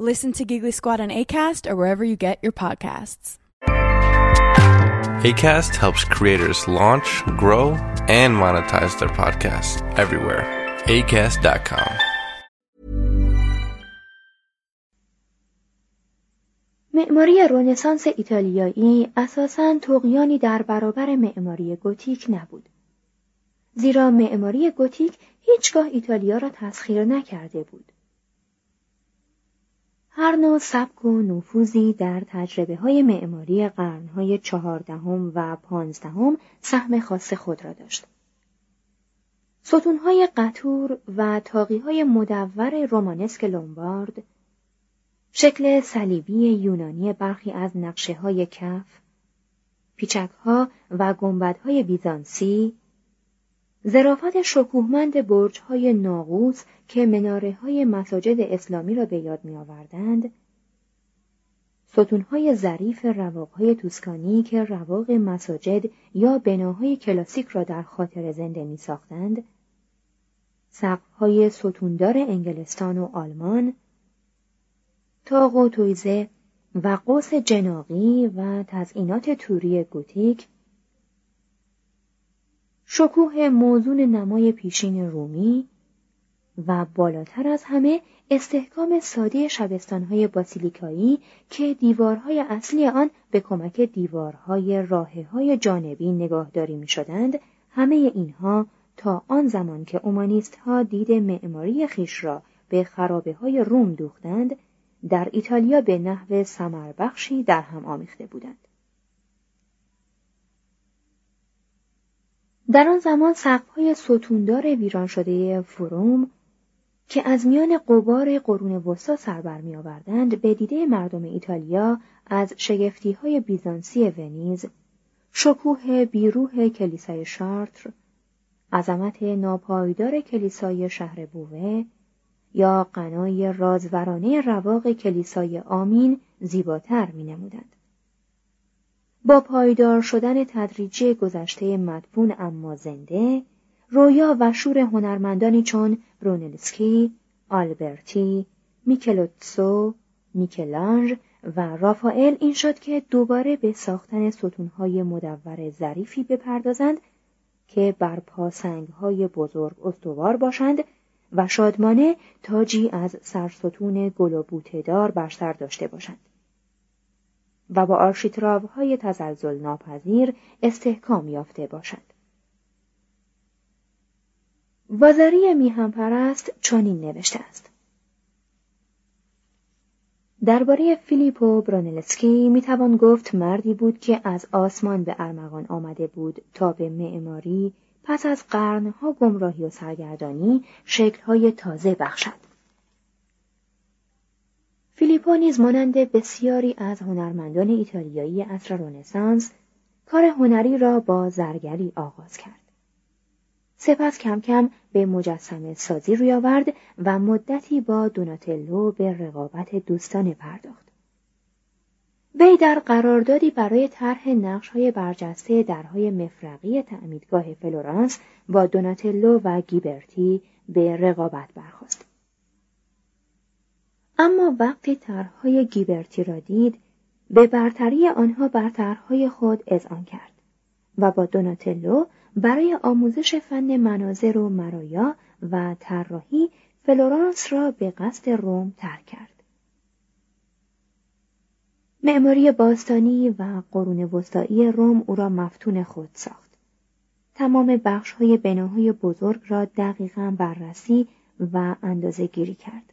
Listen to Giggly Squad on ACAST or wherever you get your podcasts. ACAST helps creators launch, grow, and monetize their podcasts everywhere. ACAST.com. معماری رنسانس ایتالیایی اساساً تقیانی در برابر معماری گوتیک نبود. زیرا معماری گوتیک هیچگاه ایتالیا را تسخیر نکرده بود. هر نوع سبک و نفوذی در تجربه های معماری قرنهای چهاردهم و پانزدهم سهم خاص خود را داشت. ستونهای قطور و تاقیهای مدور رومانسک لومبارد شکل صلیبی یونانی برخی از نقشه های کف، پیچک ها و گنبد های بیزانسی، ظرافت شکوهمند برج های ناقوس که مناره های مساجد اسلامی را به یاد می آوردند، ستون های ظریف رواق های توسکانی که رواق مساجد یا بناهای کلاسیک را در خاطر زنده می ساختند، سقف های ستوندار انگلستان و آلمان، تاق و تویزه و قوس جناقی و تزئینات توری گوتیک شکوه موزون نمای پیشین رومی و بالاتر از همه استحکام ساده شبستانهای باسیلیکایی که دیوارهای اصلی آن به کمک دیوارهای راهه های جانبی نگاهداری می شدند همه اینها تا آن زمان که اومانیست ها دید معماری خیش را به خرابه های روم دوختند در ایتالیا به نحو سمربخشی در هم آمیخته بودند. در آن زمان سقف‌های ستوندار ویران شده فروم که از میان قبار قرون وسطا سر برمی آوردند به دیده مردم ایتالیا از شگفتیهای بیزانسی ونیز شکوه بیروح کلیسای شارتر عظمت ناپایدار کلیسای شهر بوه یا قنای رازورانه رواق کلیسای آمین زیباتر می نمودند. با پایدار شدن تدریجی گذشته مدفون اما زنده، رویا و شور هنرمندانی چون برونلسکی، آلبرتی، میکلوتسو، میکلانج و رافائل این شد که دوباره به ساختن ستونهای مدور ظریفی بپردازند که بر پاسنگهای بزرگ استوار باشند و شادمانه تاجی از سرستون گل و بوتهدار بر سر داشته باشند. و با آرشیتراوهای تزلزل ناپذیر استحکام یافته باشند. وازاری میهم پرست چنین نوشته است. درباره فیلیپو برونلسکی می‌توان گفت مردی بود که از آسمان به ارمغان آمده بود تا به معماری پس از قرنها گمراهی و سرگردانی شکلهای تازه بخشد. فیلیپو نیز مانند بسیاری از هنرمندان ایتالیایی عصر رنسانس کار هنری را با زرگری آغاز کرد. سپس کم کم به مجسمه سازی روی آورد و مدتی با دوناتلو به رقابت دوستان پرداخت. وی در قراردادی برای طرح های برجسته درهای مفرقی تعمیدگاه فلورانس با دوناتلو و گیبرتی به رقابت برخواست. اما وقتی طرحهای گیبرتی را دید به برتری آنها بر طرحهای خود اذعان کرد و با دوناتلو برای آموزش فن مناظر و مرایا و طراحی فلورانس را به قصد روم ترک کرد. معماری باستانی و قرون وسطایی روم او را مفتون خود ساخت. تمام بخش های بناهای بزرگ را دقیقا بررسی و اندازه گیری کرد.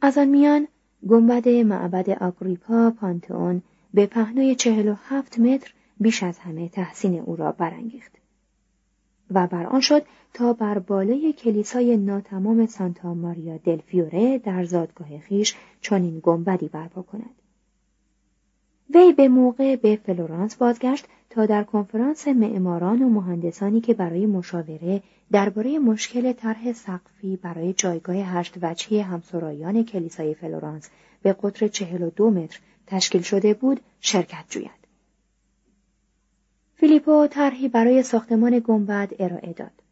از آن میان گنبد معبد آگریپا پانتئون به پهنای چهل و هفت متر بیش از همه تحسین او را برانگیخت. و بر آن شد تا بر بالای کلیسای ناتمام سانتا ماریا دل فیوره در زادگاه خویش چنین گنبدی برپا کند. وی به موقع به فلورانس بازگشت تا در کنفرانس معماران و مهندسانی که برای مشاوره درباره مشکل طرح سقفی برای جایگاه هشت وجهی همسرایان کلیسای فلورانس به قطر چهل و دو متر تشکیل شده بود شرکت جوید. فیلیپو طرحی برای ساختمان گنبد ارائه داد.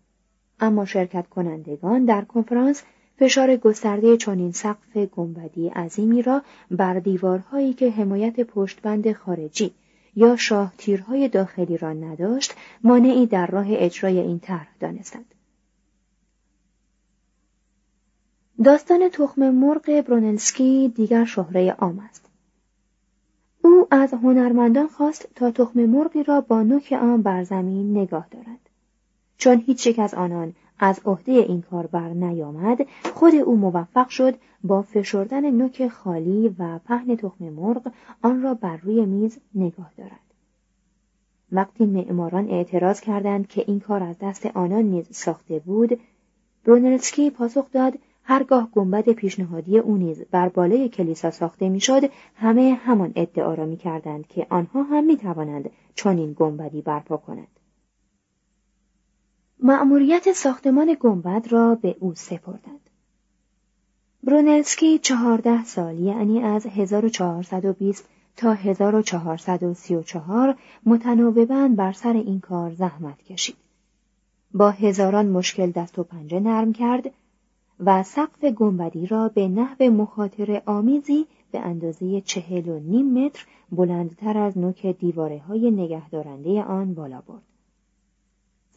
اما شرکت کنندگان در کنفرانس فشار گسترده چنین سقف گنبدی عظیمی را بر دیوارهایی که حمایت پشتبند خارجی یا شاه تیرهای داخلی را نداشت مانعی در راه اجرای این طرح دانستند. داستان تخم مرغ برونلسکی دیگر شهره عام است. او از هنرمندان خواست تا تخم مرغی را با نوک آن بر زمین نگاه دارد. چون هیچ یک از آنان از عهده این کار بر نیامد خود او موفق شد با فشردن نوک خالی و پهن تخم مرغ آن را بر روی میز نگاه دارد. وقتی معماران اعتراض کردند که این کار از دست آنان نیز ساخته بود برونلسکی پاسخ داد هرگاه گنبد پیشنهادی او نیز بر بالای کلیسا ساخته می‌شد همه همان ادعا را می‌کردند که آنها هم می‌توانند چنین گنبدی برپا کنند. مأموریت ساختمان گنبد را به او سپردند. برونلسکی چهارده سال یعنی از 1420 تا 1434 متناوبا بر سر این کار زحمت کشید. با هزاران مشکل دست و پنجه نرم کرد و سقف گنبدی را به نحو مخاطر آمیزی به اندازه چهل و نیم متر بلندتر از نوک دیواره های نگهدارنده آن بالا برد.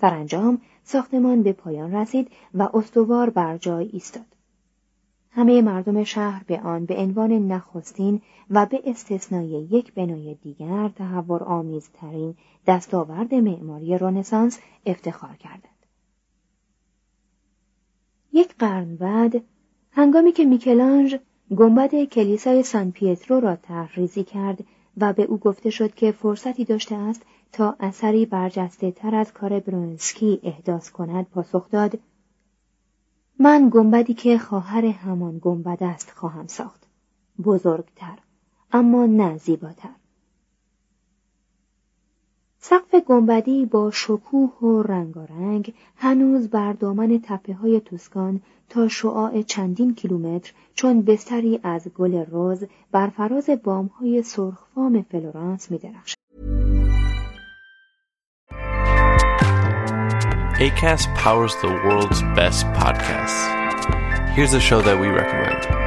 سرانجام ساختمان به پایان رسید و استوار بر جای ایستاد. همه مردم شهر به آن به عنوان نخستین و به استثنای یک بنای دیگر تحور آمیزترین دستاورد معماری رنسانس افتخار کردند. یک قرن بعد هنگامی که میکلانژ گنبد کلیسای سان پیترو را تحریزی کرد و به او گفته شد که فرصتی داشته است تا اثری برجسته تر از کار برونسکی احداث کند. پاسخ داد من گنبدی که خواهر همان گنبد است خواهم ساخت. بزرگتر اما نه زیباتر. سقف گنبدی با شکوه و رنگارنگ هنوز بر دامن تپه های توسکان تا شعاع چندین کیلومتر چون بستری از گل روز بر فراز بام های سرخفام فلورانس می ACAST powers the world's best podcasts. Here's a show that we recommend.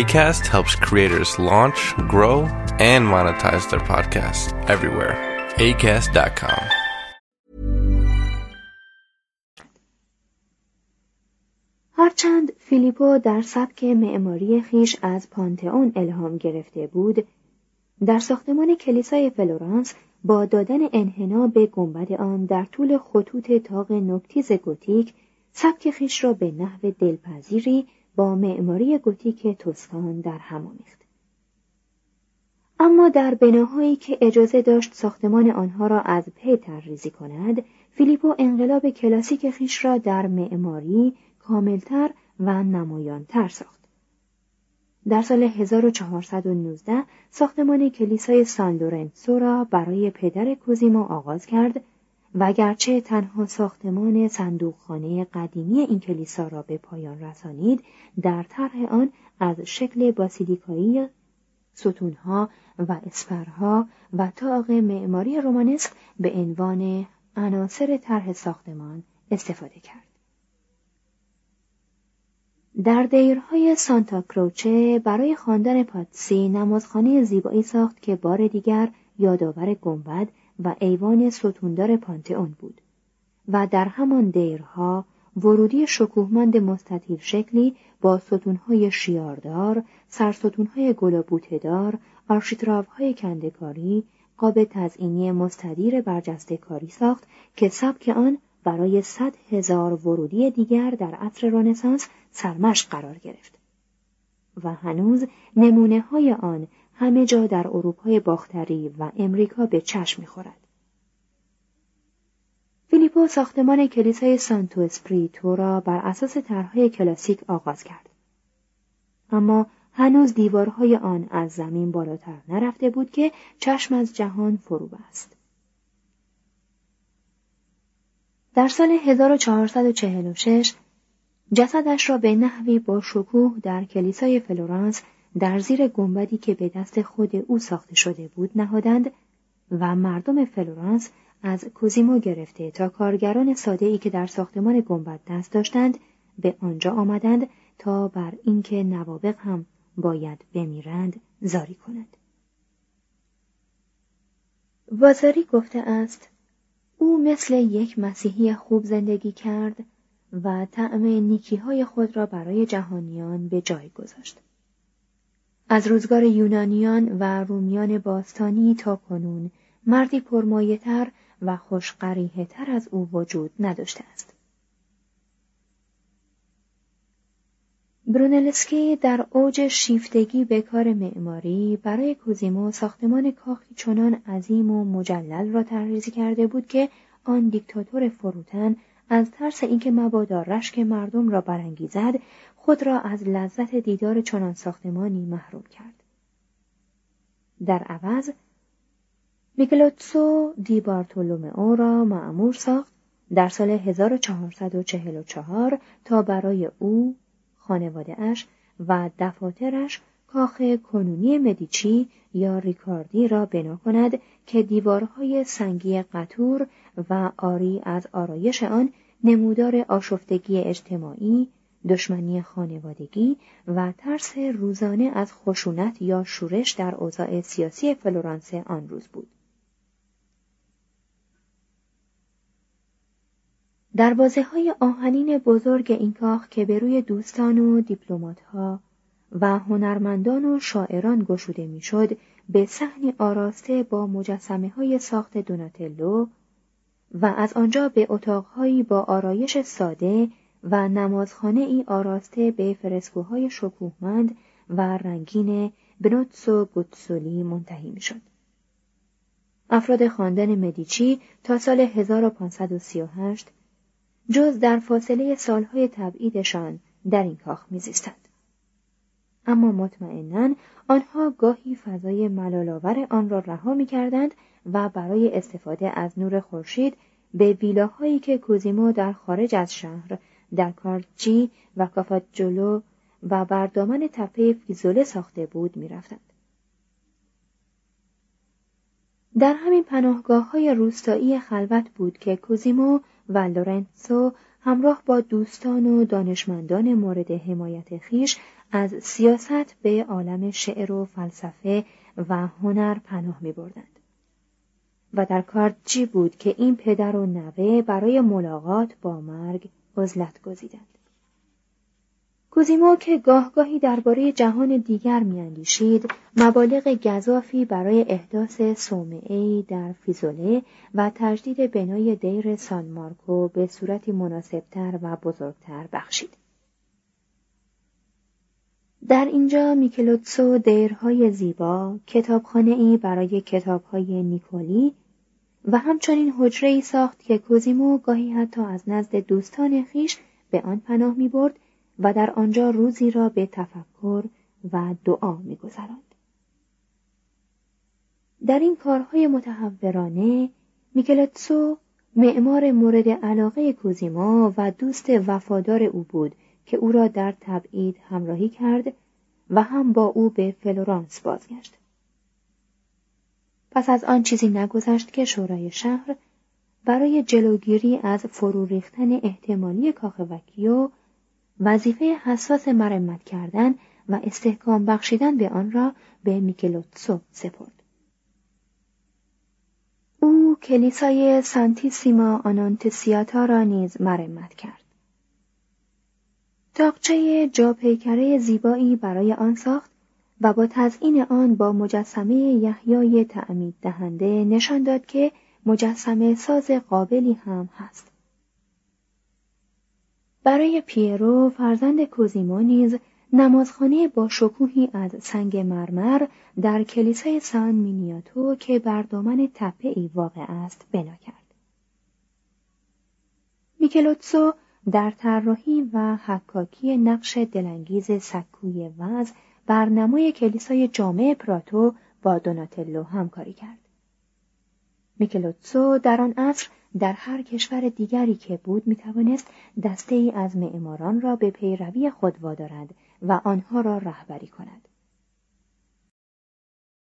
ACAST helps creators launch, grow, and monetize their podcasts everywhere. ACAST.com. هرچند فیلیپو در سبک معماری خویش از پانتئون الهام گرفته بود در ساختمان کلیسای فلورانس با دادن انحنا به گنبد آن در طول خطوط طاق نوک‌تیز گوتیک سبک خویش را به نحو دلپذیری با معماری گوتیک توسکان در هم آمیخت. اما در بناهایی که اجازه داشت ساختمان آنها را از پی طرح‌ریزی کند فیلیپو انقلاب کلاسیک خویش را در معماری کاملتر و نمایانتر ساخت. در سال 1419 ساختمان کلیسای سان لورنسو را برای پدر کوزیمو آغاز کرد و تنها ساختمان صندوقخانه قدیمی این کلیسا را به پایان رسانید در طرح آن از شکل باسیلیکایی ستونها و اسپرها و تاق معماری رومانسک به عنوان عناصر طرح ساختمان استفاده کرد. در دیرهای سانتا کروچه برای خواندن پاتسی نمازخانه زیبایی ساخت که بار دیگر یادآور گنبد و ایوان ستوندار پانتئون بود و در همان دیرها ورودی شکوهمند مستطیل شکلی با ستونهای شیاردار، سرستونهای گلابوتهدار، آرشیتراوهای کندکاری، قاب تزئینی مستدیر برجسته کاری ساخت که سبک آن برای صد هزار ورودی دیگر در عصر رنسانس سرمشق قرار گرفت. و هنوز نمونه های آن همه جا در اروپای باختری و امریکا به چشم می‌خورد. فیلیپو ساختمان کلیسای سانتو اسپریتو را بر اساس طرحهای کلاسیک آغاز کرد. اما هنوز دیوارهای آن از زمین بالاتر نرفته بود که چشم از جهان فرو بست. در سال 1446 جسدش را به نحوی با شکوه در کلیسای فلورانس در زیر گنبدی که به دست خود او ساخته شده بود نهادند و مردم فلورانس از کوزیمو گرفته تا کارگران ساده ای که در ساختمان گنبد دست داشتند به آنجا آمدند تا بر اینکه نوابغ هم باید بمیرند زاری کنند. وازاری گفته است او مثل یک مسیحی خوب زندگی کرد و طعم نیکی های خود را برای جهانیان به جای گذاشت. از روزگار یونانیان و رومیان باستانی تا کنون مردی پرمایهتر و خوشقریه تر از او وجود نداشته است. برونلسکی در اوج شیفتگی به کار معماری برای کوزیمو ساختمان کاخی چنان عظیم و مجلل را طرحریزی کرده بود که آن دیکتاتور فروتن از ترس اینکه مبادا رشک مردم را برانگیزد خود را از لذت دیدار چنان ساختمانی محروم کرد. در عوض میکلوتسو دی بارتولومئو را معمور ساخت در سال 1444 تا برای او خانواده اش و دفاترش کاخ کنونی مدیچی یا ریکاردی را بنا کند که دیوارهای سنگی قطور و آری از آرایش آن نمودار آشفتگی اجتماعی، دشمنی خانوادگی و ترس روزانه از خشونت یا شورش در اوضاع سیاسی فلورانس آن روز بود. دروازه های آهنین بزرگ این کاخ که به روی دوستان و دیپلمات ها و هنرمندان و شاعران گشوده می‌شد به صحنی آراسته با مجسمه های ساخت دوناتلو و از آنجا به اتاقهایی با آرایش ساده و نمازخانه ای آراسته به فرسکوهای شکوهمند و رنگین بنوتسو گوتسولی منتهی می‌شد. افراد خواندن مدیچی تا سال 1538 جز در فاصله سالهای تبعیدشان در این کاخ میزیستند. اما مطمئنا آنها گاهی فضای ملالآور آن را رها می کردند و برای استفاده از نور خورشید به ویلاهایی که کوزیمو در خارج از شهر در کارچی و جلو و بر دامن تپه فیزوله ساخته بود می‌رفتند. در همین پناهگاه های روستایی خلوت بود که کوزیمو و لورنسو همراه با دوستان و دانشمندان مورد حمایت خیش از سیاست به عالم شعر و فلسفه و هنر پناه می بردند. و در کار جی بود که این پدر و نوه برای ملاقات با مرگ عزلت گزیدند. کوزیمو که گاهگاهی درباره جهان دیگر میاندیشید مبالغ گذافی برای احداث صومعهای در فیزوله و تجدید بنای دیر سان مارکو به صورتی مناسبتر و بزرگتر بخشید در اینجا میکلوتسو دیرهای زیبا کتابخانه ای برای کتابهای نیکولی و همچنین حجره ای ساخت که کوزیمو گاهی حتی از نزد دوستان خیش به آن پناه می برد و در آنجا روزی را به تفکر و دعا میگذراند. در این کارهای متحورانه میکلتسو معمار مورد علاقه کوزیما و دوست وفادار او بود که او را در تبعید همراهی کرد و هم با او به فلورانس بازگشت. پس از آن چیزی نگذشت که شورای شهر برای جلوگیری از فرو ریختن احتمالی کاخ وکیو وظیفه حساس مرمت کردن و استحکام بخشیدن به آن را به میکلوتسو سپرد. او کلیسای سانتیسیما آنونتسیاتا را نیز مرمت کرد. تاقچه جا پیکره زیبایی برای آن ساخت و با تزئین آن با مجسمه یحیای تعمید دهنده نشان داد که مجسمه ساز قابلی هم هست. برای پیرو فرزند کوزیمو نیز نمازخانه با شکوهی از سنگ مرمر در کلیسای سان مینیاتو که بر دامن تپه ای واقع است بنا کرد. میکلوتسو در طراحی و حکاکی نقش دلانگیز سکوی وز بر نمای کلیسای جامع پراتو با دوناتلو همکاری کرد. میکلوتسو در آن عصر در هر کشور دیگری که بود می‌توانست دسته ای از معماران را به پیروی خود وادارد و آنها را رهبری کند.